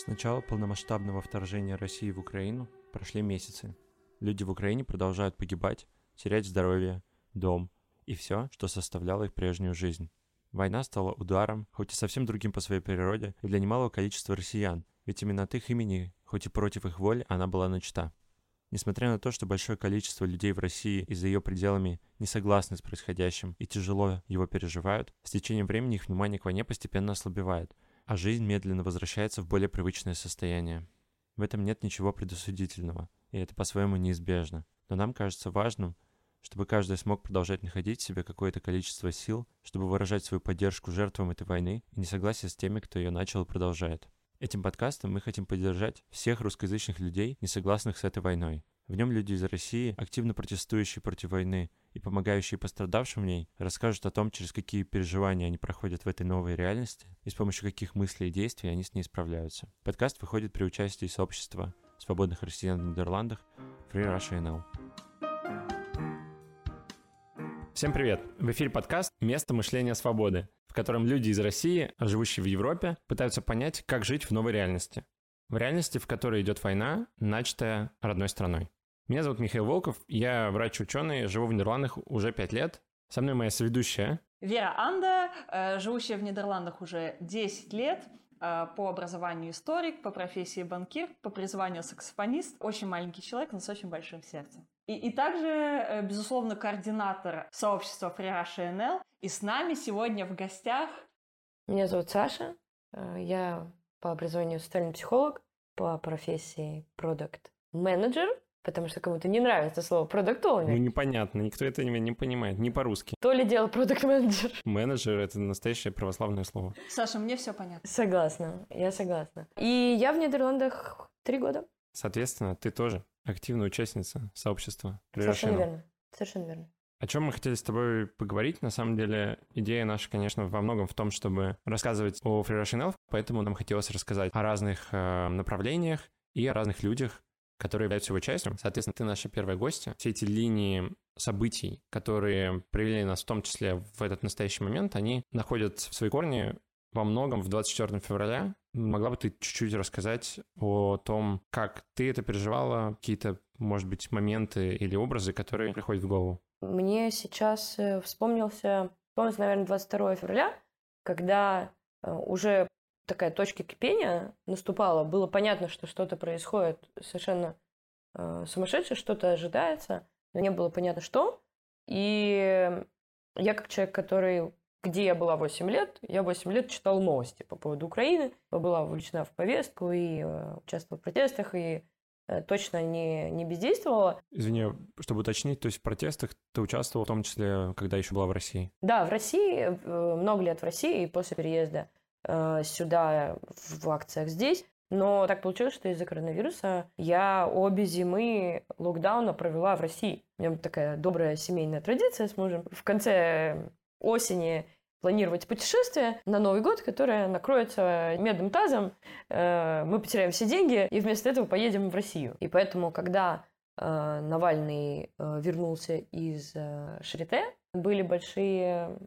С начала полномасштабного вторжения России в Украину прошли месяцы. Люди в Украине продолжают погибать, терять здоровье, дом и все, что составляло их прежнюю жизнь. Война стала ударом, хоть и совсем другим по своей природе, и для немалого количества россиян, ведь именно от их имени, хоть и против их воли, она была начата. Несмотря на то, что большое количество людей в России и за ее пределами не согласны с происходящим и тяжело его переживают, с течением времени их внимание к войне постепенно ослабевает, а жизнь медленно возвращается в более привычное состояние. В этом нет ничего предосудительного, и это по-своему неизбежно. Но нам кажется важным, чтобы каждый смог продолжать находить в себе какое-то количество сил, чтобы выражать свою поддержку жертвам этой войны и несогласие с теми, кто ее начал и продолжает. Этим подкастом мы хотим поддержать всех русскоязычных людей, не согласных с этой войной. В нем люди из России, активно протестующие против войны и помогающие пострадавшим в ней, расскажут о том, через какие переживания они проходят в этой новой реальности и с помощью каких мыслей и действий они с ней справляются. Подкаст выходит при участии сообщества свободных россиян в Нидерландах Free Russia NL. Всем привет! В эфире подкаст «Место мышления свободы», в котором люди из России, живущие в Европе, пытаются понять, как жить в новой реальности. В реальности, в которой идет война, начатая родной страной. Меня зовут Михаил Волков, я врач-ученый, живу в Нидерландах уже пять лет. Со мной моя соведущая. Вера Анда, э, живущая в Нидерландах уже 10 лет, э, по образованию историк, по профессии банкир, по призванию саксофонист. Очень маленький человек, но с очень большим сердцем. И, и также, э, безусловно, координатор сообщества Russia NL. И с нами сегодня в гостях... Меня зовут Саша. Я по образованию социальный психолог, по профессии продукт менеджер потому что кому-то не нравится слово продукт Ну, непонятно, никто это не, не понимает, не по-русски. То ли дело продукт менеджер Менеджер — это настоящее православное слово. Саша, мне все понятно. Согласна, я согласна. И я в Нидерландах три года. Соответственно, ты тоже активная участница сообщества. Совершенно верно. Совершенно верно. О чем мы хотели с тобой поговорить? На самом деле, идея наша, конечно, во многом в том, чтобы рассказывать о Free Russian Elf, поэтому нам хотелось рассказать о разных э, направлениях и о разных людях, которые являются его частью. Соответственно, ты наша первая гостья. Все эти линии событий, которые привели нас в том числе в этот настоящий момент, они находят свои корни во многом в 24 февраля. Могла бы ты чуть-чуть рассказать о том, как ты это переживала, какие-то, может быть, моменты или образы, которые приходят в голову? Мне сейчас э, вспомнился, вспомнился, наверное, 22 февраля, когда э, уже такая точка кипения наступала. Было понятно, что что-то происходит совершенно э, сумасшедшее, что-то ожидается, но не было понятно, что. И я как человек, который где я была 8 лет, я 8 лет читал новости по поводу Украины, была вовлечена в повестку и э, участвовала в протестах, и э, точно не, не бездействовала. Извини, чтобы уточнить, то есть в протестах ты участвовала в том числе, когда еще была в России? Да, в России, много лет в России, и после переезда Э, сюда в акциях здесь. Но так получилось, что из-за коронавируса я обе зимы локдауна провела в России. У меня такая добрая семейная традиция с мужем. В конце осени планировать путешествие на Новый год, которое накроется медным тазом, э, мы потеряем все деньги и вместо этого поедем в Россию. И поэтому, когда э, Навальный вернулся из Шарите, были большие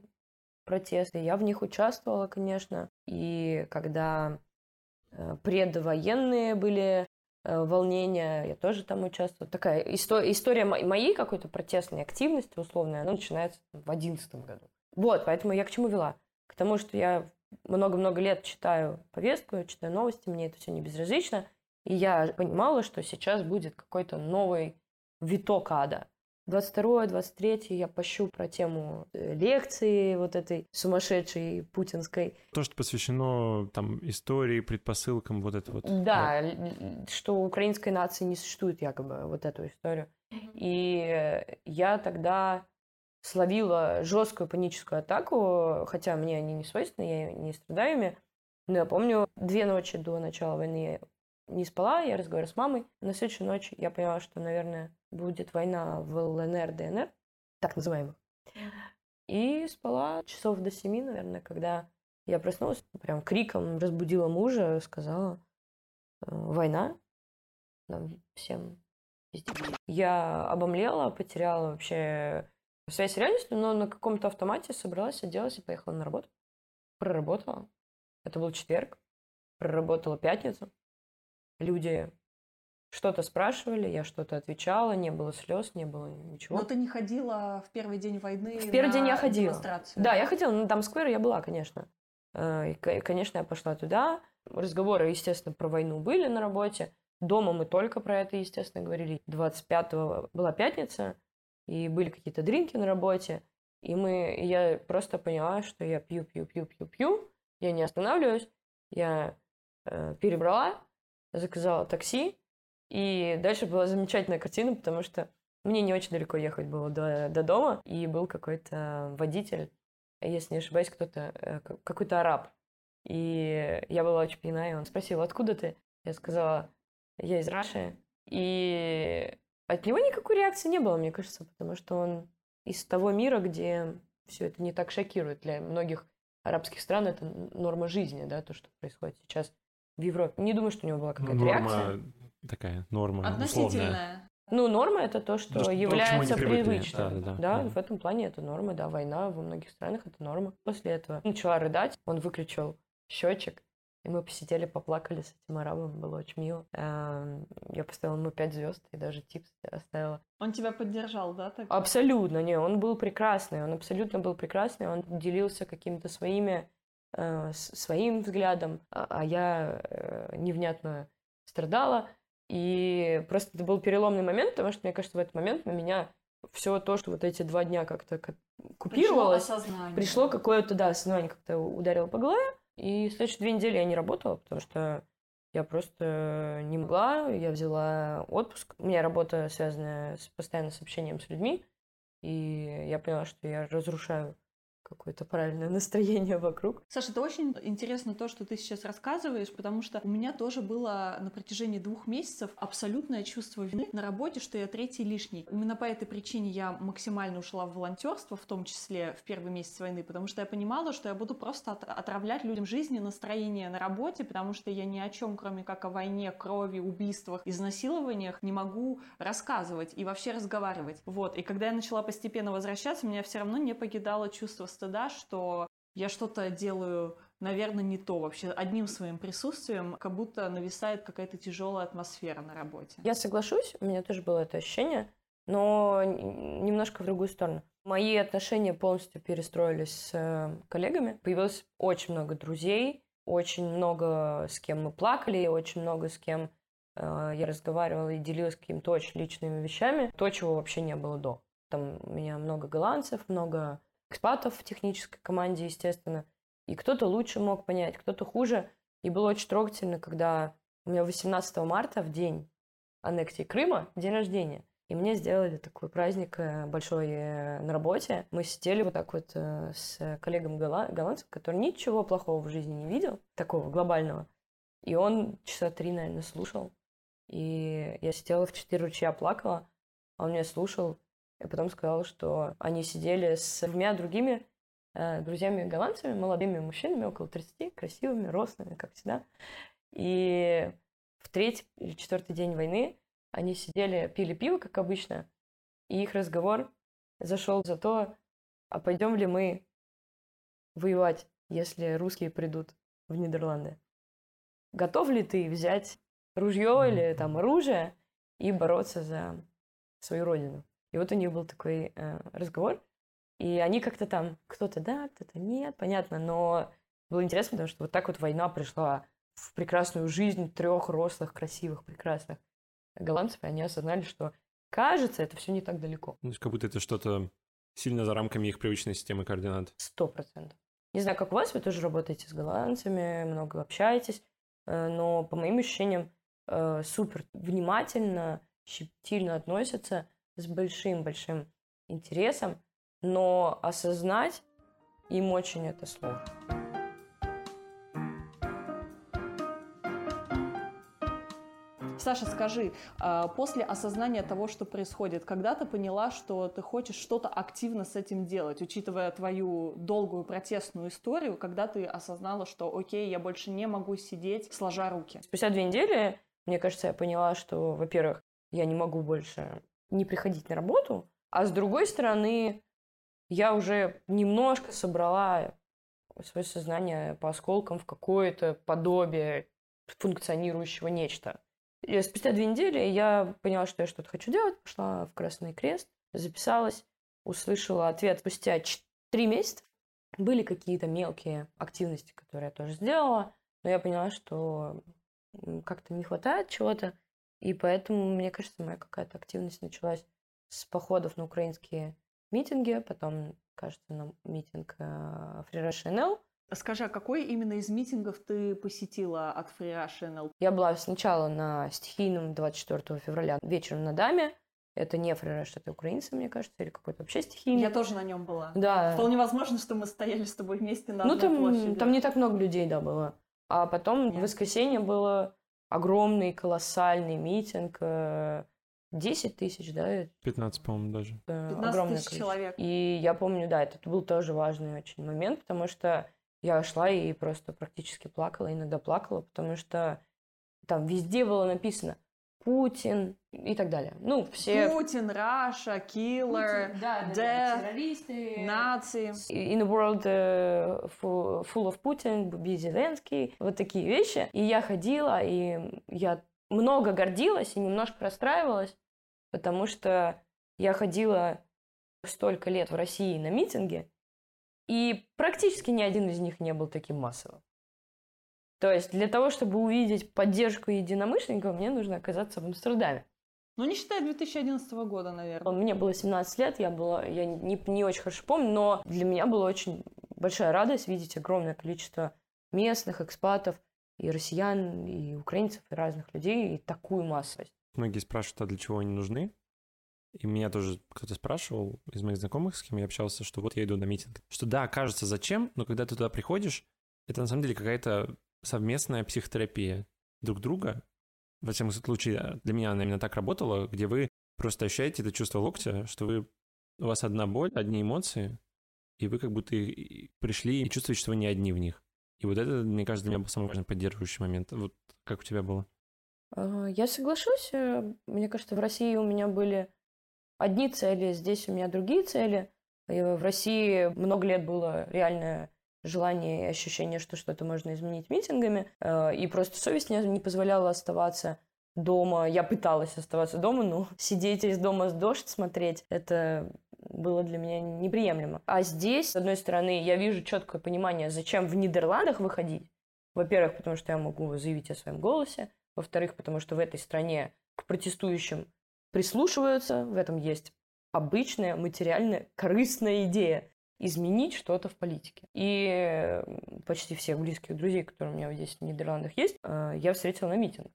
протесты. Я в них участвовала, конечно. И когда э, предвоенные были э, волнения, я тоже там участвовала. Такая история, история моей какой-то протестной активности условной, она начинается в одиннадцатом году. Вот, поэтому я к чему вела? К тому, что я много-много лет читаю повестку, читаю новости, мне это все не безразлично. И я понимала, что сейчас будет какой-то новый виток ада. 22-23 я пощу про тему э, лекции вот этой сумасшедшей путинской. То, что посвящено там истории, предпосылкам, вот это вот. Да, да, что украинской нации не существует якобы, вот эту историю. И я тогда словила жесткую паническую атаку, хотя мне они не свойственны, я не страдаю ими. Но я помню, две ночи до начала войны не спала, я разговаривала с мамой. На следующую ночь я поняла, что, наверное, будет война в ЛНР, ДНР, так называемых. И спала часов до семи, наверное, когда я проснулась, прям криком разбудила мужа, сказала, «Э, война, всем Я обомлела, потеряла вообще связь с реальностью, но на каком-то автомате собралась, оделась и поехала на работу. Проработала. Это был четверг. Проработала пятницу. Люди что-то спрашивали, я что-то отвечала, не было слез, не было ничего. Но ты не ходила в первый день войны В первый на день я ходила. демонстрацию? Да, я ходила, на Дамсквер я была, конечно. Э, И, ко- конечно, я пошла туда. Разговоры, естественно, про войну были на работе. Дома мы только про это, естественно, говорили. 25-го была пятница, и были какие-то дринки на работе. И мы, я просто поняла, что я пью, пью, пью, пью, пью. Я не останавливаюсь. Я э, перебрала, заказала такси. И дальше была замечательная картина, потому что мне не очень далеко ехать было до, до дома. И был какой-то водитель, если не ошибаюсь, кто-то, э, какой-то араб. И я была очень пьяна, и он спросил, откуда ты? Я сказала, я из Раши. И от него никакой реакции не было, мне кажется, потому что он из того мира, где все это не так шокирует. Для многих арабских стран это норма жизни, да, то, что происходит сейчас в Европе. Не думаю, что у него была какая-то Ну, Норма реакция. такая, норма условная. Относительная. Ну, норма это то, что То, то, является привыкли. привычным. Да, да, Да, да. в этом плане это норма, да, война во многих странах это норма. После этого начала рыдать, он выключил счетчик, и мы посидели, поплакали с этим арабом, было очень мило. Эм, Я поставила ему пять звезд и даже типс оставила. Он тебя поддержал, да? Так? Абсолютно, не, он был прекрасный, он абсолютно был прекрасный, он делился какими-то своими, своим взглядом, а, а я э, невнятно страдала. И просто это был переломный момент, потому что, мне кажется, в этот момент на меня все то, что вот эти два дня как-то ка- купировалось, Пришло осознание. пришло какое-то, да, осознание как-то ударило по голове. И следующие две недели я не работала, потому что я просто не могла. Я взяла отпуск. У меня работа связанная с постоянным с общением с людьми. И я поняла, что я разрушаю какое-то правильное настроение вокруг. Саша, это очень интересно то, что ты сейчас рассказываешь, потому что у меня тоже было на протяжении двух месяцев абсолютное чувство вины на работе, что я третий лишний. Именно по этой причине я максимально ушла в волонтерство, в том числе в первый месяц войны, потому что я понимала, что я буду просто от- отравлять людям жизни, настроение на работе, потому что я ни о чем, кроме как о войне, крови, убийствах, изнасилованиях, не могу рассказывать и вообще разговаривать. Вот. И когда я начала постепенно возвращаться, меня все равно не покидало чувство стыда, что я что-то делаю, наверное, не то вообще. Одним своим присутствием как будто нависает какая-то тяжелая атмосфера на работе. Я соглашусь, у меня тоже было это ощущение, но немножко в другую сторону. Мои отношения полностью перестроились с э, коллегами. Появилось очень много друзей, очень много с кем мы плакали, очень много с кем э, я разговаривала и делилась какими-то очень личными вещами. То, чего вообще не было до. Там у меня много голландцев, много экспатов в технической команде, естественно. И кто-то лучше мог понять, кто-то хуже. И было очень трогательно, когда у меня 18 марта, в день аннексии Крыма, день рождения. И мне сделали такой праздник э, большой э, на работе. Мы сидели вот так вот э, с коллегом голла- голландцем, который ничего плохого в жизни не видел, такого глобального. И он часа три, наверное, слушал. И я сидела в четыре ручья, плакала, а он меня слушал. И потом сказал, что они сидели с двумя другими э, друзьями-голландцами, молодыми мужчинами, около 30, красивыми, рослыми, как всегда. И в третий или четвертый день войны они сидели, пили пиво, как обычно, и их разговор зашел за то, а пойдем ли мы воевать, если русские придут в Нидерланды. Готов ли ты взять ружье или там оружие и бороться за свою родину? И вот у них был такой э, разговор, и они как-то там, кто-то да, кто-то нет, понятно, но было интересно, потому что вот так вот война пришла в прекрасную жизнь трех рослых, красивых, прекрасных голландцев, и они осознали, что кажется, это все не так далеко. Ну, то есть как будто это что-то сильно за рамками их привычной системы координат. Сто процентов. Не знаю, как у вас, вы тоже работаете с голландцами, много общаетесь, э, но по моим ощущениям э, супер внимательно, щепетильно относятся с большим-большим интересом, но осознать им очень это сложно. Саша, скажи, а, после осознания того, что происходит, когда ты поняла, что ты хочешь что-то активно с этим делать, учитывая твою долгую протестную историю, когда ты осознала, что окей, я больше не могу сидеть сложа руки? Спустя две недели, мне кажется, я поняла, что, во-первых, я не могу больше не приходить на работу, а с другой стороны, я уже немножко собрала свое сознание по осколкам в какое-то подобие функционирующего нечто. И спустя две недели я поняла, что я что-то хочу делать, пошла в Красный Крест, записалась, услышала ответ спустя три месяца. Были какие-то мелкие активности, которые я тоже сделала, но я поняла, что как-то не хватает чего-то, и поэтому, мне кажется, моя какая-то активность началась с походов на украинские митинги, потом, кажется, на митинг э, Free Russia NL. Скажи, а какой именно из митингов ты посетила от Free Russia NL? Я была сначала на стихийном 24 февраля вечером на Даме, это не Фриреш, это украинцы, мне кажется, или какой-то вообще стихийный. Я тоже на нем была. Да. Вполне возможно, что мы стояли с тобой вместе на ну, там, площади. там не так много людей, да, было. А потом Нет. в воскресенье было огромный, колоссальный митинг. 10 э, тысяч, да? 15, по-моему, даже. 15 тысяч человек. И я помню, да, это был тоже важный очень момент, потому что я шла и просто практически плакала, иногда плакала, потому что там везде было написано Путин и так далее. Ну, все... Путин, Раша, да, террористы, нации. In a world uh, full of Putin, be Зеленский, вот такие вещи. И я ходила, и я много гордилась и немножко расстраивалась, потому что я ходила столько лет в России на митинги, и практически ни один из них не был таким массовым. То есть для того, чтобы увидеть поддержку единомышленников, мне нужно оказаться в Амстердаме. Ну, не считая 2011 года, наверное. Мне было 17 лет, я была, я не, не очень хорошо помню, но для меня была очень большая радость видеть огромное количество местных экспатов, и россиян, и украинцев, и разных людей, и такую массовость. Многие спрашивают, а для чего они нужны? И меня тоже кто-то спрашивал из моих знакомых, с кем я общался, что вот я иду на митинг. Что да, кажется, зачем, но когда ты туда приходишь, это на самом деле какая-то совместная психотерапия друг друга. Во всяком случае, для меня она именно так работала, где вы просто ощущаете это чувство локтя, что вы, у вас одна боль, одни эмоции, и вы как будто пришли и чувствуете, что вы не одни в них. И вот это, мне кажется, для меня был самый важный поддерживающий момент. Вот как у тебя было? А, я соглашусь. Э, мне кажется, в России у меня были одни цели, здесь у меня другие цели. И в России много лет было реальное желание и ощущение, что что-то можно изменить митингами, э, и просто совесть не, позволяла оставаться дома. Я пыталась оставаться дома, но сидеть из дома с дождь смотреть, это было для меня неприемлемо. А здесь, с одной стороны, я вижу четкое понимание, зачем в Нидерландах выходить. Во-первых, потому что я могу заявить о своем голосе. Во-вторых, потому что в этой стране к протестующим прислушиваются. В этом есть обычная материальная корыстная идея изменить что-то в политике. И почти всех близких друзей, которые у меня здесь в Нидерландах есть, э, я встретила на митинг.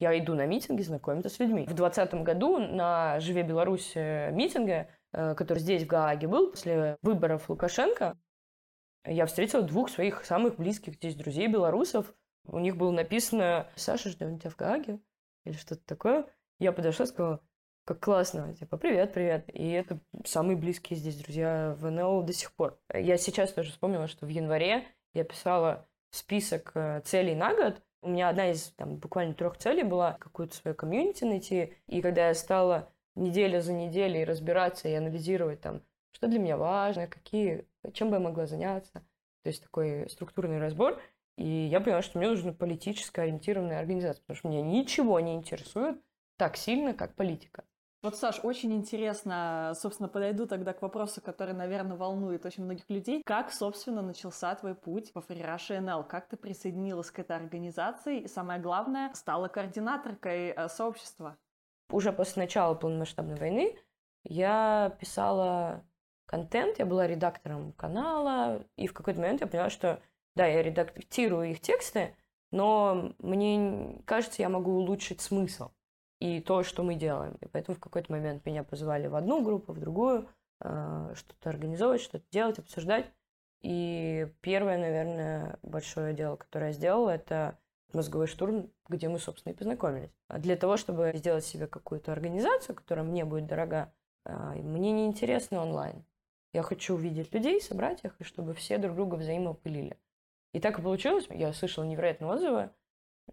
Я иду на митинги знакомиться с людьми. В 2020 году на «Живе Беларусь» митинге, э, который здесь, в Гааге был, после выборов Лукашенко, я встретила двух своих самых близких здесь друзей белорусов. У них было написано «Саша, ждем тебя в Гааге» или что-то такое. Я подошла и сказала, как классно, типа, привет, привет. И это самые близкие здесь друзья в НЛ до сих пор. Я сейчас тоже вспомнила, что в январе я писала список э, целей на год. У меня одна из там, буквально трех целей была какую-то свою комьюнити найти. И когда я стала неделя за неделей разбираться и анализировать там, что для меня важно, какие, чем бы я могла заняться, то есть такой структурный разбор, и я поняла, что мне нужна политически ориентированная организация, потому что меня ничего не интересует так сильно, как политика. Вот, Саш, очень интересно, собственно, подойду тогда к вопросу, который, наверное, волнует очень многих людей. Как, собственно, начался твой путь по Фрираше НЛ? Как ты присоединилась к этой организации и, самое главное, стала координаторкой э, сообщества? Уже после начала полномасштабной войны я писала контент, я была редактором канала, и в какой-то момент я поняла, что да, я редактирую их тексты, но мне кажется, я могу улучшить смысл и то, что мы делаем. И поэтому в какой-то момент меня позвали в одну группу, в другую, а, что-то организовывать, что-то делать, обсуждать. И первое, наверное, большое дело, которое я сделала, это мозговой штурм, где мы, собственно, и познакомились. Для того, чтобы сделать себе какую-то организацию, которая мне будет дорога, а, мне не интересно онлайн. Я хочу увидеть людей, собрать их, и чтобы все друг друга взаимопылили. И так и получилось. Я слышала невероятные отзывы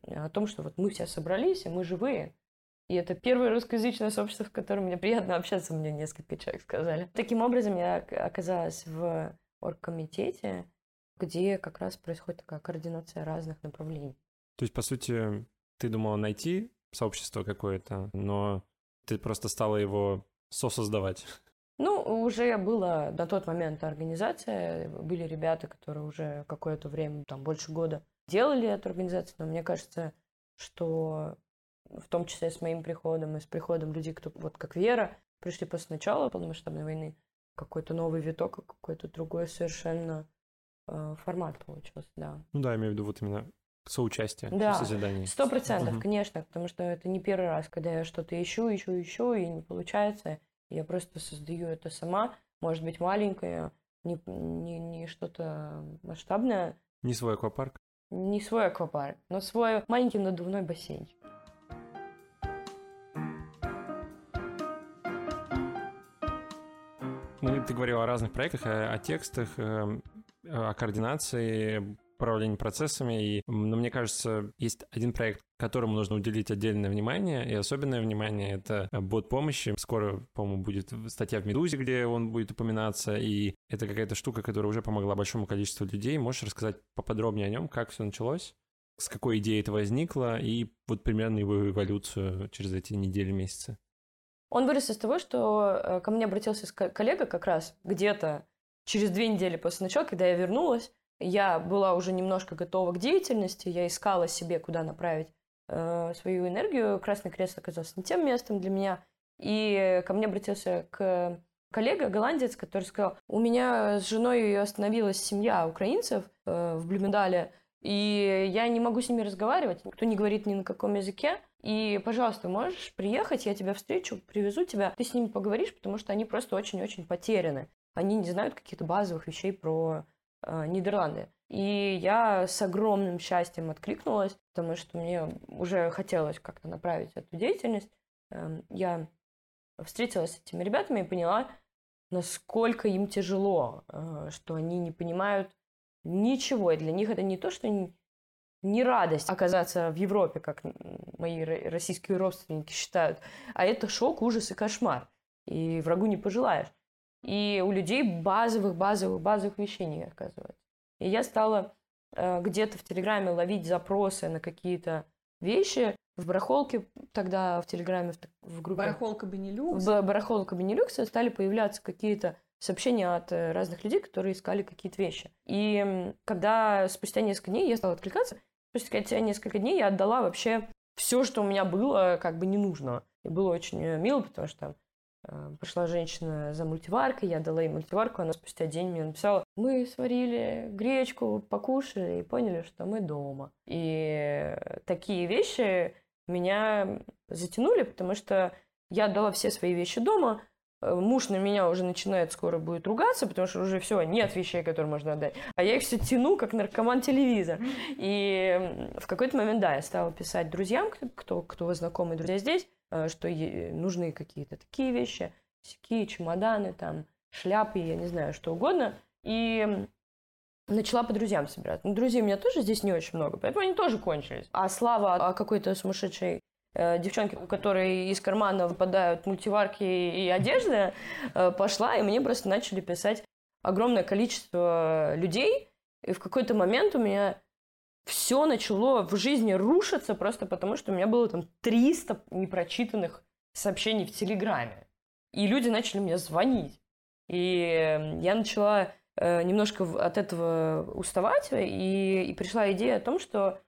о том, что вот мы все собрались, и мы живые. И это первое русскоязычное сообщество, в котором мне приятно общаться, мне несколько человек сказали. Таким образом, я оказалась в оргкомитете, где как раз происходит такая координация разных направлений. То есть, по сути, ты думала найти сообщество какое-то, но ты просто стала его сосоздавать. Ну, уже была на тот момент организация, были ребята, которые уже какое-то время, там, больше года делали эту организацию, но мне кажется, что в том числе с моим приходом и с приходом людей, кто вот как Вера, пришли после начала полномасштабной войны, какой-то новый виток, какой-то другой совершенно э, формат получился, да. Ну да, я имею в виду вот именно соучастие да, в созидании. Сто процентов, угу. конечно, потому что это не первый раз, когда я что-то ищу, ищу, ищу, и не получается. Я просто создаю это сама, может быть, маленькое, не, не, не что-то масштабное. Не свой аквапарк? Не свой аквапарк, но свой маленький надувной бассейнчик. Ну, ты говорил о разных проектах, о, о текстах, эм, о координации, управлении процессами. И, ну, мне кажется, есть один проект, которому нужно уделить отдельное внимание, и особенное внимание — это бот помощи. Скоро, по-моему, будет статья в «Медузе», где он будет упоминаться, и это какая-то штука, которая уже помогла большому количеству людей. Можешь рассказать поподробнее о нем, как все началось? С какой идеей это возникло, и вот примерно его эволюцию через эти недели, месяцы? Он вырос из того, что э, ко мне обратился коллега как раз где-то через две недели после начала, когда я вернулась. Я была уже немножко готова к деятельности, я искала себе, куда направить э, свою энергию. Красный крест оказался не тем местом для меня. И ко мне обратился к коллега, голландец, который сказал, у меня с женой остановилась семья украинцев э, в Блюмедале, и я не могу с ними разговаривать, никто не говорит ни на каком языке. И, пожалуйста, можешь приехать, я тебя встречу, привезу тебя, ты с ними поговоришь, потому что они просто очень-очень потеряны. Они не знают каких-то базовых вещей про э, Нидерланды. И я с огромным счастьем откликнулась, потому что мне уже хотелось как-то направить эту деятельность. Э, я встретилась с этими ребятами и поняла, насколько им тяжело, э, что они не понимают Ничего. И для них это не то, что не радость оказаться в Европе, как мои российские родственники считают, а это шок, ужас и кошмар. И врагу не пожелаешь. И у людей базовых, базовых, базовых вещей не оказывается. И я стала э, где-то в Телеграме ловить запросы на какие-то вещи. В барахолке тогда в Телеграме, в, в группе... Барахолка Бенилюкс? В барахолка Бенилюкс стали появляться какие-то сообщения от э, разных людей, которые искали какие-то вещи. И когда спустя несколько дней я стала откликаться, спустя несколько дней я отдала вообще все, что у меня было, как бы не нужно. И было очень э, мило, потому что э, пришла женщина за мультиваркой, я дала ей мультиварку, она спустя день мне написала, мы сварили гречку, покушали и поняли, что мы дома. И такие вещи меня затянули, потому что я отдала все свои вещи дома, муж на меня уже начинает скоро будет ругаться, потому что уже все, нет вещей, которые можно отдать. А я их все тяну, как наркоман телевизор. И в какой-то момент, да, я стала писать друзьям, кто, кто знакомые друзья здесь, э, что нужны какие-то такие вещи, всякие чемоданы, там, шляпы, я не знаю, что угодно. И начала по друзьям собирать. Но друзей у меня тоже здесь не очень много, поэтому они тоже кончились. А слава о какой-то сумасшедшей Э, девчонки, у которой из кармана выпадают мультиварки и одежда, э, пошла, и мне просто начали писать огромное количество людей. И в какой-то момент у меня все начало в жизни рушиться просто потому, что у меня было там 300 непрочитанных сообщений в Телеграме. И люди начали мне звонить. И я начала э, немножко от этого уставать, и, и пришла идея о том, что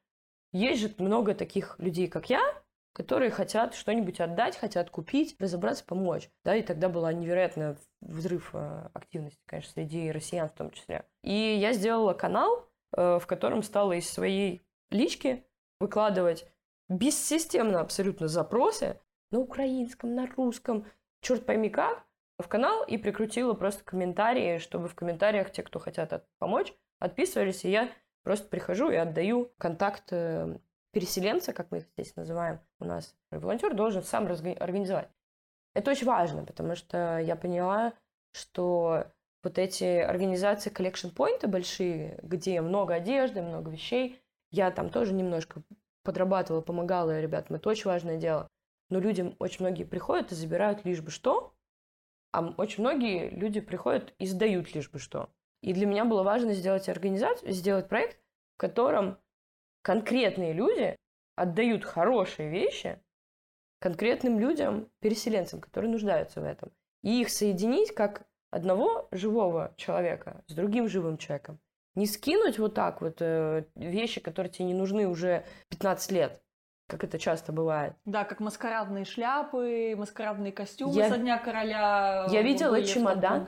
есть же много таких людей, как я, которые хотят что-нибудь отдать, хотят купить, разобраться, помочь. Да, и тогда была невероятная взрыв э, активности, конечно, среди россиян в том числе. И я сделала канал, э, в котором стала из своей лички выкладывать бессистемно абсолютно запросы на украинском, на русском, черт пойми как, в канал и прикрутила просто комментарии, чтобы в комментариях те, кто хотят помочь, отписывались, и я просто прихожу и отдаю контакт э, переселенца, как мы их здесь называем у нас, волонтер должен сам организовать. Это очень важно, потому что я поняла, что вот эти организации collection point большие, где много одежды, много вещей, я там тоже немножко подрабатывала, помогала ребятам, это очень важное дело. Но людям очень многие приходят и забирают лишь бы что, а очень многие люди приходят и сдают лишь бы что. И для меня было важно сделать организацию, сделать проект, в котором конкретные люди отдают хорошие вещи конкретным людям, переселенцам, которые нуждаются в этом. И их соединить как одного живого человека с другим живым человеком. Не скинуть вот так вот э, вещи, которые тебе не нужны уже 15 лет, как это часто бывает. Да, как маскарадные шляпы, маскарадные костюмы я... со дня короля. Я видела чемодан.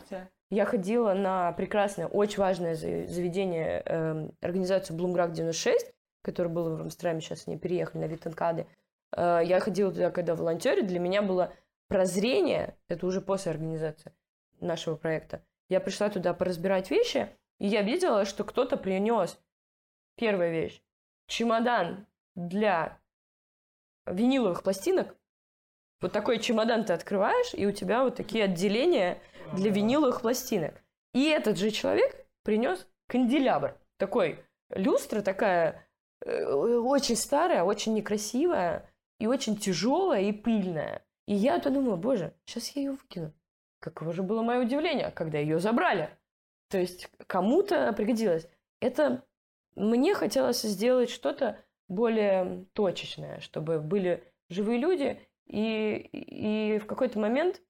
Я ходила на прекрасное, очень важное заведение, э, организацию Блумград 96, которое было в Амстердаме, сейчас они переехали на Виттенкады. Э, я ходила туда, когда волонтере, для меня было прозрение, это уже после организации нашего проекта. Я пришла туда поразбирать вещи, и я видела, что кто-то принес первая вещь. Чемодан для виниловых пластинок. Вот такой чемодан ты открываешь, и у тебя вот такие отделения для виниловых пластинок. И этот же человек принес канделябр. Такой люстра такая очень старая, очень некрасивая, и очень тяжелая и пыльная. И я подумала, боже, сейчас я ее выкину. Каково же было мое удивление, когда ее забрали. То есть кому-то пригодилось. Это мне хотелось сделать что-то более точечное, чтобы были живые люди. И, и в какой-то момент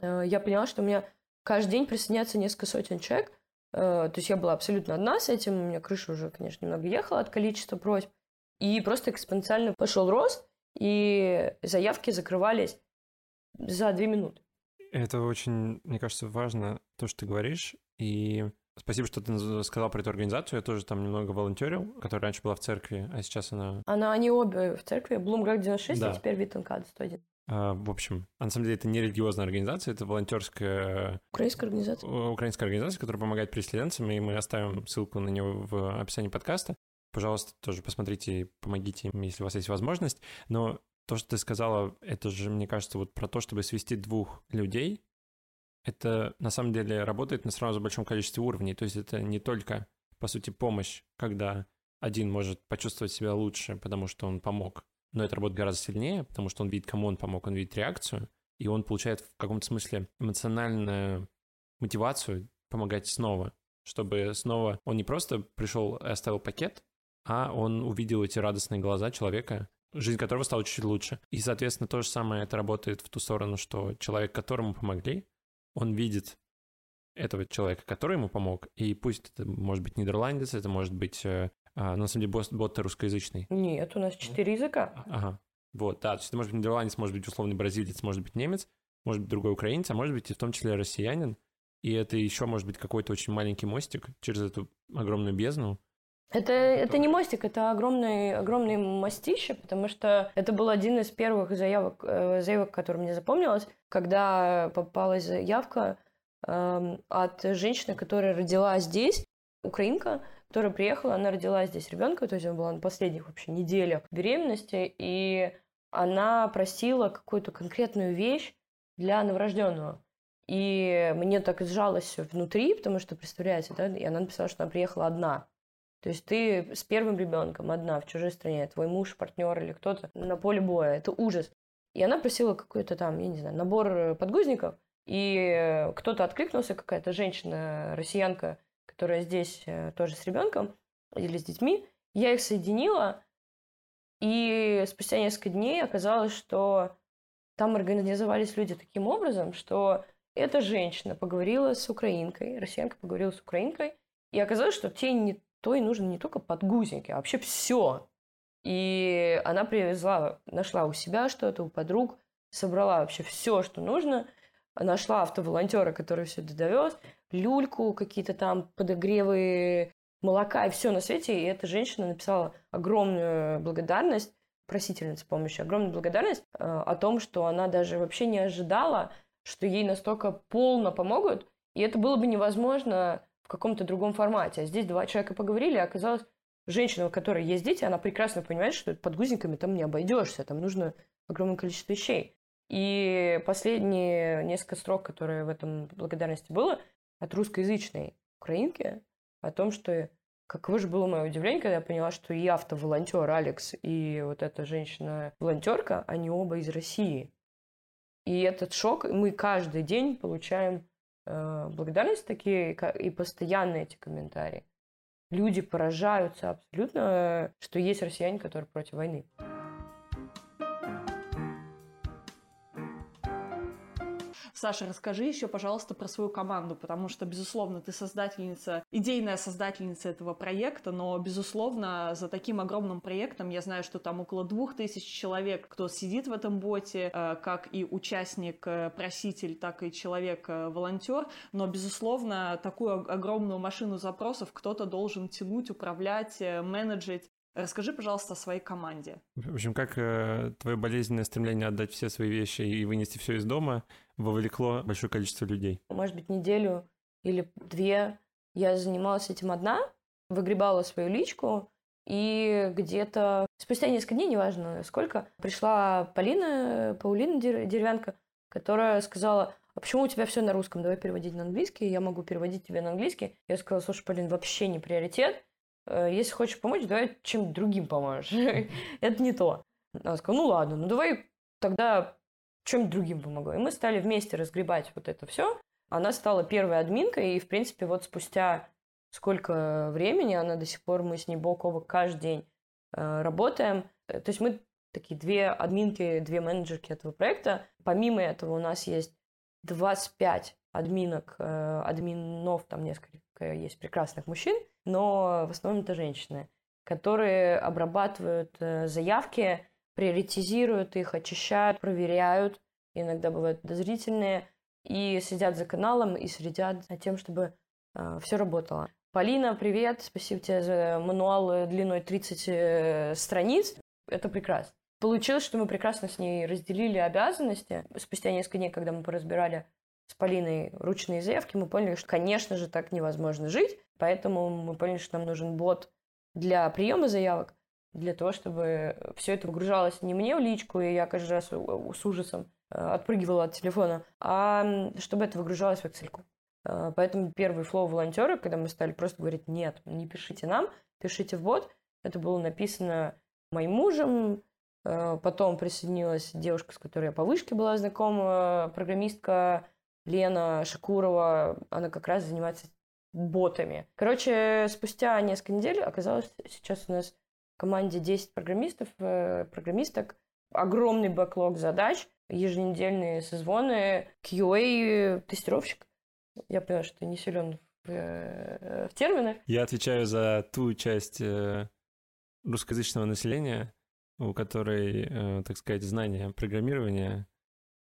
э, я поняла, что у меня каждый день присоединяется несколько сотен человек. Э, то есть я была абсолютно одна с этим. У меня крыша уже, конечно, немного ехала от количества просьб. И просто экспоненциально пошел рост, и заявки закрывались за две минуты. Это очень, мне кажется, важно, то, что ты говоришь. И спасибо, что ты сказал про эту организацию. Я тоже там немного волонтерил, которая раньше была в церкви, а сейчас она... Она, они обе в церкви. Блумград 96, да. а теперь Виттенкад 101. А, в общем, а на самом деле это не религиозная организация, это волонтерская... Украинская организация. Украинская организация, которая помогает переселенцам, и мы оставим ссылку на нее в описании подкаста. Пожалуйста, тоже посмотрите и помогите им, если у вас есть возможность. Но то, что ты сказала, это же, мне кажется, вот про то, чтобы свести двух людей, это на самом деле работает на сразу большом количестве уровней. То есть это не только, по сути, помощь, когда один может почувствовать себя лучше, потому что он помог, но это работает гораздо сильнее, потому что он видит, кому он помог, он видит реакцию, и он получает в каком-то смысле эмоциональную мотивацию помогать снова, чтобы снова он не просто пришел и оставил пакет, а он увидел эти радостные глаза человека, жизнь которого стала чуть-чуть лучше. И, соответственно, то же самое это работает в ту сторону, что человек, которому помогли, он видит этого человека, который ему помог, и пусть это может быть нидерландец, это может быть, э, а, на самом деле, бот, бот русскоязычный. Нет, у нас четыре языка. Ага, вот, да, то есть это может быть нидерландец, может быть условный бразилец, может быть немец, может быть другой украинец, а может быть и в том числе россиянин, и это еще может быть какой-то очень маленький мостик через эту огромную бездну, это, это не мостик, это огромный, огромный мостище, потому что это был один из первых заявок, э, заявок, который мне запомнилось, когда попалась заявка э, от женщины, которая родила здесь, украинка, которая приехала, она родила здесь ребенка, то есть она была на последних вообще неделях беременности, и она просила какую-то конкретную вещь для новорожденного. И мне так сжалось все внутри, потому что, представляете, да, и она написала, что она приехала одна. То есть ты с первым ребенком одна в чужой стране, твой муж, партнер или кто-то на поле боя. Это ужас. И она просила какой-то там, я не знаю, набор подгузников, и кто-то откликнулся, какая-то женщина, россиянка, которая здесь э, тоже с ребенком или с детьми. Я их соединила, и спустя несколько дней оказалось, что там организовались люди таким образом, что эта женщина поговорила с украинкой, россиянка поговорила с украинкой, и оказалось, что те не и нужно не только подгузники, а вообще все. И она привезла, нашла у себя что-то, у подруг, собрала вообще все, что нужно, нашла автоволонтера, который все это довез, люльку, какие-то там подогревы молока и все на свете. И эта женщина написала огромную благодарность, просительница помощи, огромную благодарность э, о том, что она даже вообще не ожидала, что ей настолько полно помогут. И это было бы невозможно в каком-то другом формате. А здесь два человека поговорили, а оказалось, женщина, у которой есть дети, она прекрасно понимает, что подгузниками там не обойдешься, там нужно огромное количество вещей. И последние несколько строк, которые в этом благодарности было, от русскоязычной украинки, о том, что каково же было мое удивление, когда я поняла, что и автоволонтер Алекс, и вот эта женщина-волонтерка, они оба из России. И этот шок мы каждый день получаем Э, благодарность такие и постоянные эти комментарии. Люди поражаются абсолютно, что есть россияне, которые против войны. Саша, расскажи еще, пожалуйста, про свою команду, потому что, безусловно, ты создательница, идейная создательница этого проекта, но, безусловно, за таким огромным проектом я знаю, что там около двух тысяч человек, кто сидит в этом боте, э, как и участник, э, так и человек-волонтер, но, безусловно, такую огромную машину запросов кто-то должен тянуть, управлять, менеджить. Расскажи, пожалуйста, о своей команде. В общем, как э, твое болезненное стремление отдать все свои вещи и вынести все из дома вовлекло большое количество людей? Может быть, неделю или две я занималась этим одна, выгребала свою личку, и где-то спустя несколько дней, неважно сколько, пришла Полина, Паулина Деревянка, которая сказала, а почему у тебя все на русском, давай переводить на английский, я могу переводить тебе на английский. Я сказала, слушай, Полин, вообще не приоритет, если хочешь помочь, давай чем другим поможешь. Это не то. Она сказала, ну ладно, ну давай тогда чем другим помогу. И мы стали вместе разгребать вот это все. Она стала первой админкой, и, в принципе, вот спустя сколько времени, она до сих пор, мы с ней бок о бок каждый день э, работаем. Э, то есть мы такие две админки, две менеджерки этого проекта. Помимо этого у нас есть 25 админок, э, админов, там несколько есть прекрасных мужчин, но в основном это женщины, которые обрабатывают э, заявки, приоритизируют их, очищают, проверяют, иногда бывают подозрительные, и следят за каналом, и следят за тем, чтобы э, все работало. Полина, привет, спасибо тебе за мануал длиной 30 э, страниц, это прекрасно. Получилось, что мы прекрасно с ней разделили обязанности. Спустя несколько дней, когда мы поразбирали с Полиной ручные заявки, мы поняли, что, конечно же, так невозможно жить. Поэтому мы поняли, что нам нужен бот для приема заявок, для того, чтобы все это выгружалось не мне в личку, и я каждый раз с ужасом э, отпрыгивала от телефона, а чтобы это выгружалось в Excel. Э, поэтому первый флоу волонтера, когда мы стали просто говорить, нет, не пишите нам, пишите в бот, это было написано моим мужем, э, потом присоединилась девушка, с которой я по вышке была знакома, программистка Лена Шакурова, она как раз занимается ботами. Короче, спустя несколько недель оказалось, сейчас у нас в команде 10 программистов, э, программисток, огромный бэклог задач, еженедельные созвоны, QA-тестировщик. Я поняла, что не силен в, э, в терминах. Я отвечаю за ту часть э, русскоязычного населения, у которой, так сказать, знания программирования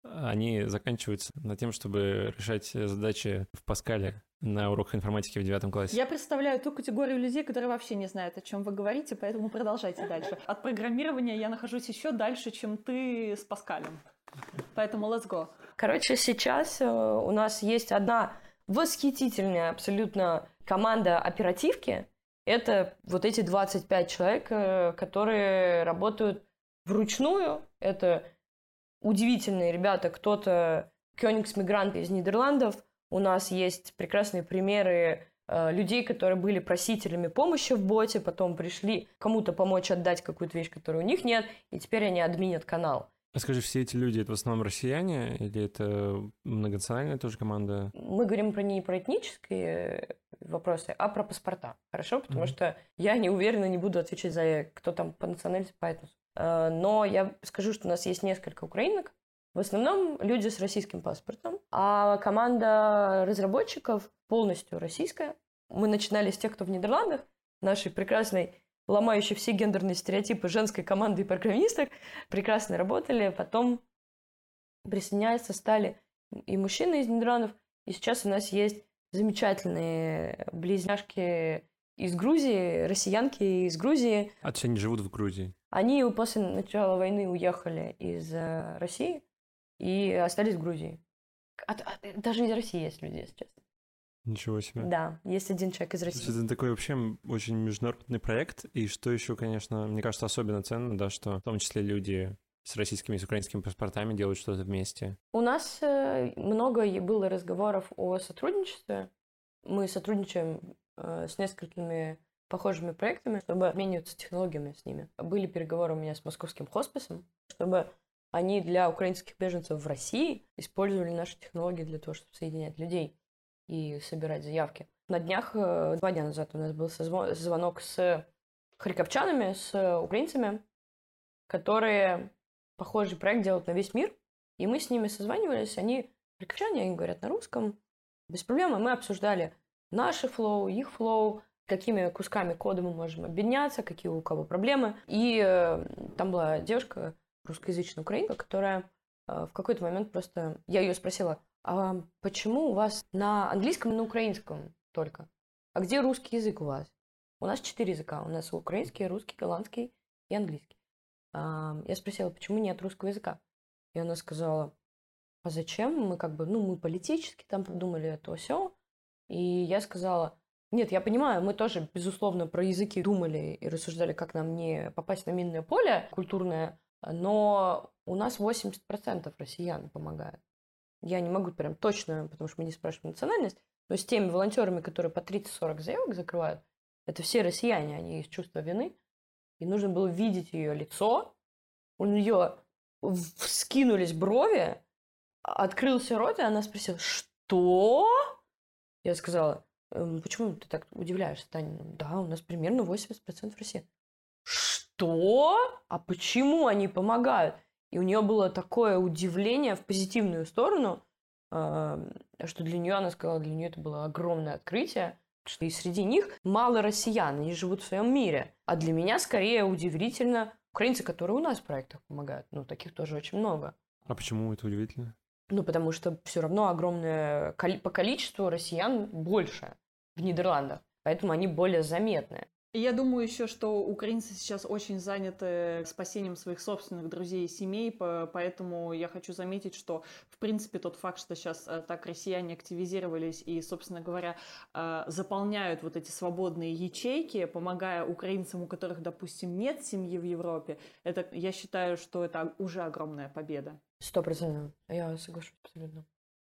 они заканчиваются на тем, чтобы решать задачи в Паскале на уроках информатики в девятом классе. Я представляю ту категорию людей, которые вообще не знают, о чем вы говорите, поэтому продолжайте дальше. От программирования я нахожусь еще дальше, чем ты с Паскалем. Поэтому let's go. Короче, сейчас э, у нас есть одна восхитительная абсолютно команда оперативки. Это вот эти 25 человек, э, которые работают вручную. Это удивительные ребята. Кто-то Кёнигс-мигрант из Нидерландов. У нас есть прекрасные примеры э, людей, которые были просителями помощи в боте, потом пришли кому-то помочь отдать какую-то вещь, которой у них нет, и теперь они админят канал. А скажи, все эти люди это в основном россияне или это многонациональная тоже команда? Мы говорим про не про этнические вопросы, а про паспорта. Хорошо? Потому mm-hmm. что я не уверена, не буду отвечать за кто там по национальности, по этносу. Э, но я скажу, что у нас есть несколько украинок, в основном люди с российским паспортом, а команда разработчиков полностью российская. Мы начинали с тех, кто в Нидерландах, нашей прекрасной ломающей все гендерные стереотипы женской команды и программисток, прекрасно работали, потом присоединяются стали и мужчины из Нидерландов, и сейчас у нас есть замечательные близняшки из Грузии, россиянки из Грузии. А то есть они живут в Грузии? Они после начала войны уехали из э, России и остались в Грузии. От, от, даже из России есть люди, если честно. Ничего себе. Да, есть один человек из России. Это такой вообще очень международный проект, и что еще, конечно, мне кажется, особенно ценно, да, что в том числе люди с российскими и с украинскими паспортами делают что-то вместе. У нас э, много было разговоров о сотрудничестве. Мы сотрудничаем с несколькими похожими проектами, чтобы обмениваться технологиями с ними. Были переговоры у меня с московским хосписом, чтобы они для украинских беженцев в России использовали наши технологии для того, чтобы соединять людей и собирать заявки. На днях, э, два дня назад у нас был звонок с харьковчанами, с украинцами, которые похожий проект делают на весь мир, и мы с ними созванивались, они харьковчане, они говорят на русском. Без проблем. Мы обсуждали наши flow, их flow, какими кусками кода мы можем объединяться, какие у кого проблемы. И э, там была девушка, русскоязычная украинка, которая э, в какой-то момент просто... Я ее спросила, а почему у вас на английском и на украинском только? А где русский язык у вас? У нас четыре языка. У нас украинский, русский, голландский и английский. А, я спросила, почему нет русского языка? И она сказала, а зачем? Мы как бы, ну, мы политически там подумали это все. И я сказала, нет, я понимаю, мы тоже, безусловно, про языки думали и рассуждали, как нам не попасть на минное поле культурное, но у нас 80% россиян помогают. Я не могу прям точно, потому что мы не спрашиваем национальность, но с теми волонтерами, которые по 30-40 заявок закрывают, это все россияне, они из чувства вины. И нужно было видеть ее лицо. У нее вскинулись брови, открылся рот, и она спросила, что? Я сказала, «Эм, почему ты так удивляешься, Таня? Да, у нас примерно 80% России. Что? А почему они помогают? И у нее было такое удивление в позитивную сторону, что для нее, она сказала, для нее это было огромное открытие, что и среди них мало россиян, они живут в своем мире. А для меня скорее удивительно украинцы, которые у нас в проектах помогают. Ну, таких тоже очень много. А почему это удивительно? Ну, потому что все равно огромное по количеству россиян больше в Нидерландах, поэтому они более заметны. Я думаю еще, что украинцы сейчас очень заняты спасением своих собственных друзей и семей, поэтому я хочу заметить, что, в принципе, тот факт, что сейчас э, так россияне активизировались и, собственно говоря, э, заполняют вот эти свободные ячейки, помогая украинцам, у которых, допустим, нет семьи в Европе, это, я считаю, что это уже огромная победа. Сто процентов. Я соглашусь абсолютно.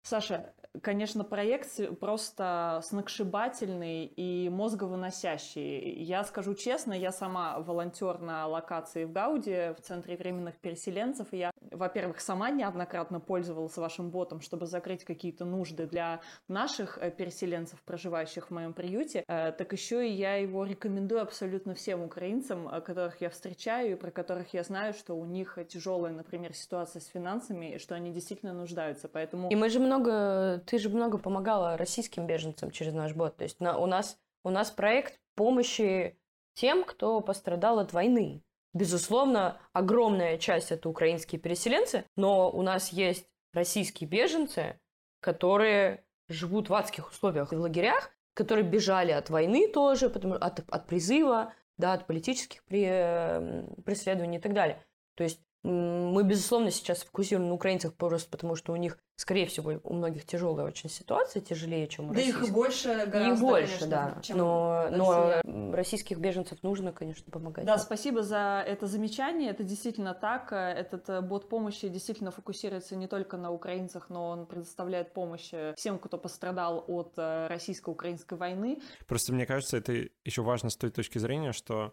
Саша, конечно, проект просто сногсшибательный и мозговыносящий. Я скажу честно, я сама волонтер на локации в Гауде, в Центре временных переселенцев, и я, во-первых, сама неоднократно пользовалась вашим ботом, чтобы закрыть какие-то нужды для наших э, переселенцев, проживающих в моем приюте, э, так еще и я его рекомендую абсолютно всем украинцам, э, которых я встречаю и про которых я знаю, что у них тяжелая, например, ситуация с финансами, и что они действительно нуждаются. Поэтому... И мы же много, ты же много помогала российским беженцам через наш бот. То есть на, у, нас, у нас проект помощи тем, кто пострадал от войны. Безусловно, огромная часть это украинские переселенцы, но у нас есть российские беженцы, которые живут в адских условиях в лагерях, которые бежали от войны тоже, потому, от, от призыва, да, от политических при, преследований и так далее. То есть мы, безусловно, сейчас фокусируем на украинцах просто потому, что у них, скорее всего, у многих тяжелая очень ситуация, тяжелее, чем у да российских. их больше гораздо, Их больше, конечно, да. чем но, но российских беженцев нужно, конечно, помогать. Да, спасибо за это замечание. Это действительно так. Этот э, бот помощи действительно фокусируется не только на украинцах, но он предоставляет помощь э, всем, кто пострадал от э, российско-украинской войны. Просто мне кажется, это еще важно с той точки зрения, что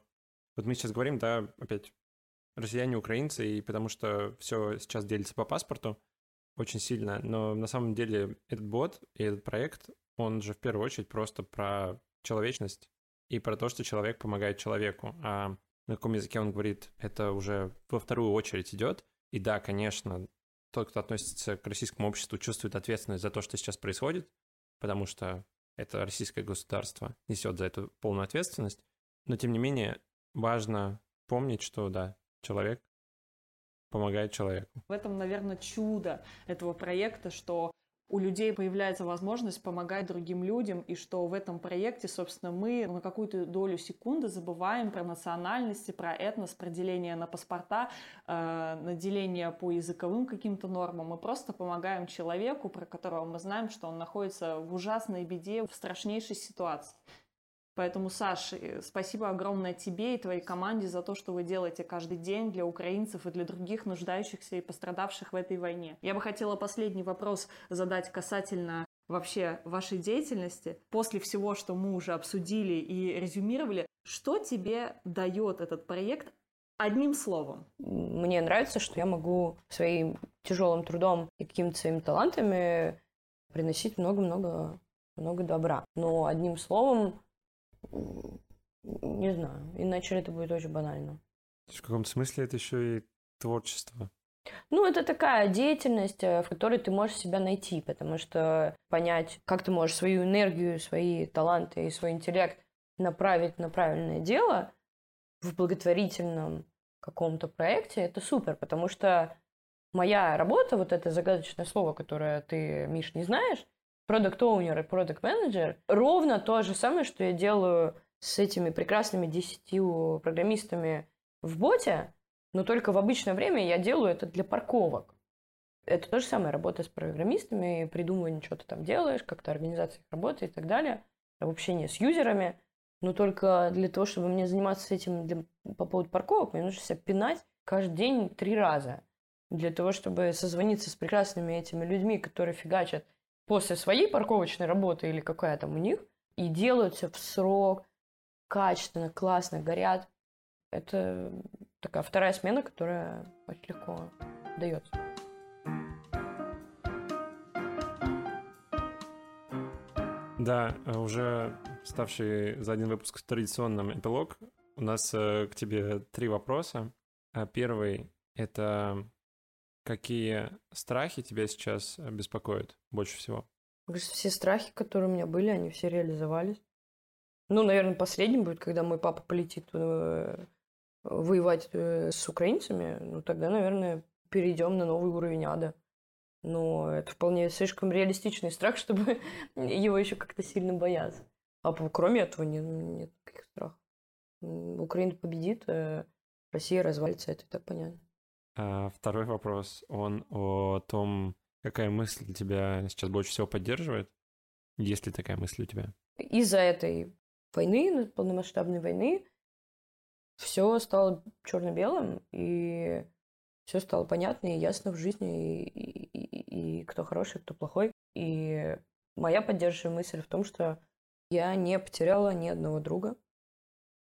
вот мы сейчас говорим, да, опять россияне, украинцы, и потому что все сейчас делится по паспорту очень сильно, но на самом деле этот бот и этот проект, он же в первую очередь просто про человечность и про то, что человек помогает человеку. А на каком языке он говорит, это уже во вторую очередь идет. И да, конечно, тот, кто относится к российскому обществу, чувствует ответственность за то, что сейчас происходит, потому что это российское государство несет за эту полную ответственность. Но тем не менее, важно помнить, что да, человек помогает человеку. В этом, наверное, чудо этого проекта, что у людей появляется возможность помогать другим людям, и что в этом проекте, собственно, мы на какую-то долю секунды забываем про национальности, про этнос, про деление на паспорта, э, на деление по языковым каким-то нормам. Мы просто помогаем человеку, про которого мы знаем, что он находится в ужасной беде, в страшнейшей ситуации. Поэтому, Саш, э, спасибо огромное тебе и твоей команде за то, что вы делаете каждый день для украинцев и для других нуждающихся и пострадавших в этой войне. Я бы хотела последний вопрос задать касательно вообще вашей деятельности. После всего, что мы уже обсудили и резюмировали, что тебе дает этот проект одним словом? Мне нравится, что я могу своим тяжелым трудом и какими-то своими талантами приносить много-много много добра. Но одним словом, не знаю. Иначе это будет очень банально. В каком-то смысле это еще и творчество. Ну, это такая деятельность, э, в которой ты можешь себя найти, потому что понять, как ты можешь свою энергию, свои таланты и свой интеллект направить на правильное дело в благотворительном каком-то проекте, это супер, потому что моя работа, вот это загадочное слово, которое ты, Миш, не знаешь, продукт оунер и продукт менеджер ровно то же самое, что я делаю с этими прекрасными десятью программистами в боте, но только в обычное время я делаю это для парковок. Это то же самое, работа с программистами, придумывание, что ты там делаешь, как то организация их работы и так далее, общение с юзерами. Но только для того, чтобы мне заниматься этим для, по поводу парковок, мне нужно себя пинать каждый день три раза. Для того, чтобы созвониться с прекрасными этими людьми, которые фигачат после своей парковочной работы или какая там у них, и делают все в срок, качественно, классно, горят. Это такая вторая смена, которая очень легко дается. Да, э, уже ставший за один выпуск традиционным эпилог. У нас э, к тебе три вопроса. А первый — это какие страхи тебя сейчас беспокоят больше всего? Все страхи, которые у меня были, они все реализовались. Ну, наверное, последним будет, когда мой папа полетит э, воевать э, с украинцами. Ну, тогда, наверное, перейдем на новый уровень ада. Но это вполне слишком реалистичный страх, чтобы его еще как-то сильно бояться. А кроме этого нет, нет никаких страхов. Украина победит, а Россия развалится, это и так понятно. А второй вопрос, он о том, какая мысль тебя сейчас больше всего поддерживает? Есть ли такая мысль у тебя? Из-за этой войны, полномасштабной войны, все стало черно-белым, и все стало понятно и ясно в жизни, и, и, и, и кто хороший, кто плохой. И моя поддерживающая мысль в том, что я не потеряла ни одного друга,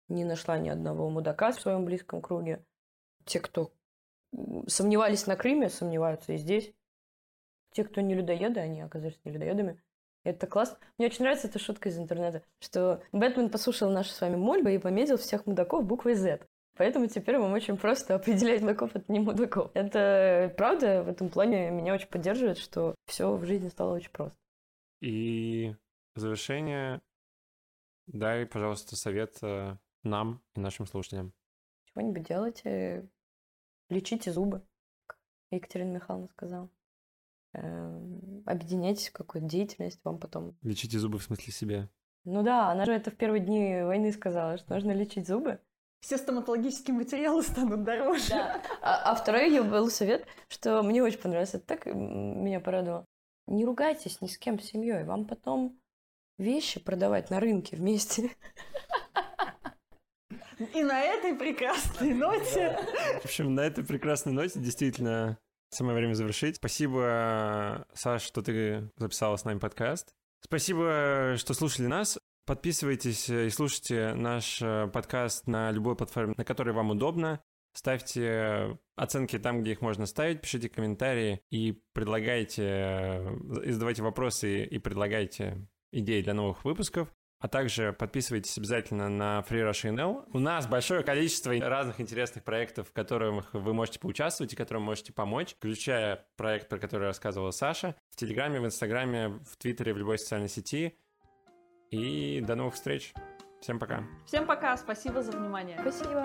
не нашла ни одного мудака в своем близком круге. Те, кто сомневались на Крыме, сомневаются и здесь. Те, кто не людоеды, они оказались не людоедами. Это классно. Мне очень нравится эта шутка из интернета, что Бэтмен послушал наши с вами мольбы и пометил всех мудаков буквой Z. Поэтому теперь вам очень просто определять мудаков от не мудаков. Это правда, в этом плане меня очень поддерживает, что все в жизни стало очень просто. И в завершение дай, пожалуйста, совет э, нам и нашим слушателям. Чего-нибудь делайте, лечите зубы, как Екатерина Михайловна сказала. Эм, объединяйтесь в какую-то деятельность, вам потом... Лечите зубы в смысле себе? Ну да, она же это в первые дни войны сказала, что нужно лечить зубы. Все стоматологические материалы станут дороже. Да. А, а второй ее был совет, что мне очень понравилось, это так меня порадовало. Не ругайтесь ни с кем с семьей, вам потом вещи продавать на рынке вместе. И на этой прекрасной ноте... В общем, на этой прекрасной ноте действительно Самое время завершить. Спасибо, Саш, что ты записала с нами подкаст. Спасибо, что слушали нас. Подписывайтесь и слушайте наш э, подкаст на любой платформе, на которой вам удобно. Ставьте оценки там, где их можно ставить, пишите комментарии и предлагайте, э, задавайте вопросы и предлагайте идеи для новых выпусков. А также подписывайтесь обязательно на Free Russia NL. У нас большое количество разных интересных проектов, в которых вы можете поучаствовать и которым можете помочь, включая проект, про который рассказывала Саша, в Телеграме, в Инстаграме, в Твиттере, в любой социальной сети. И до новых встреч. Всем пока. Всем пока. Спасибо за внимание. Спасибо.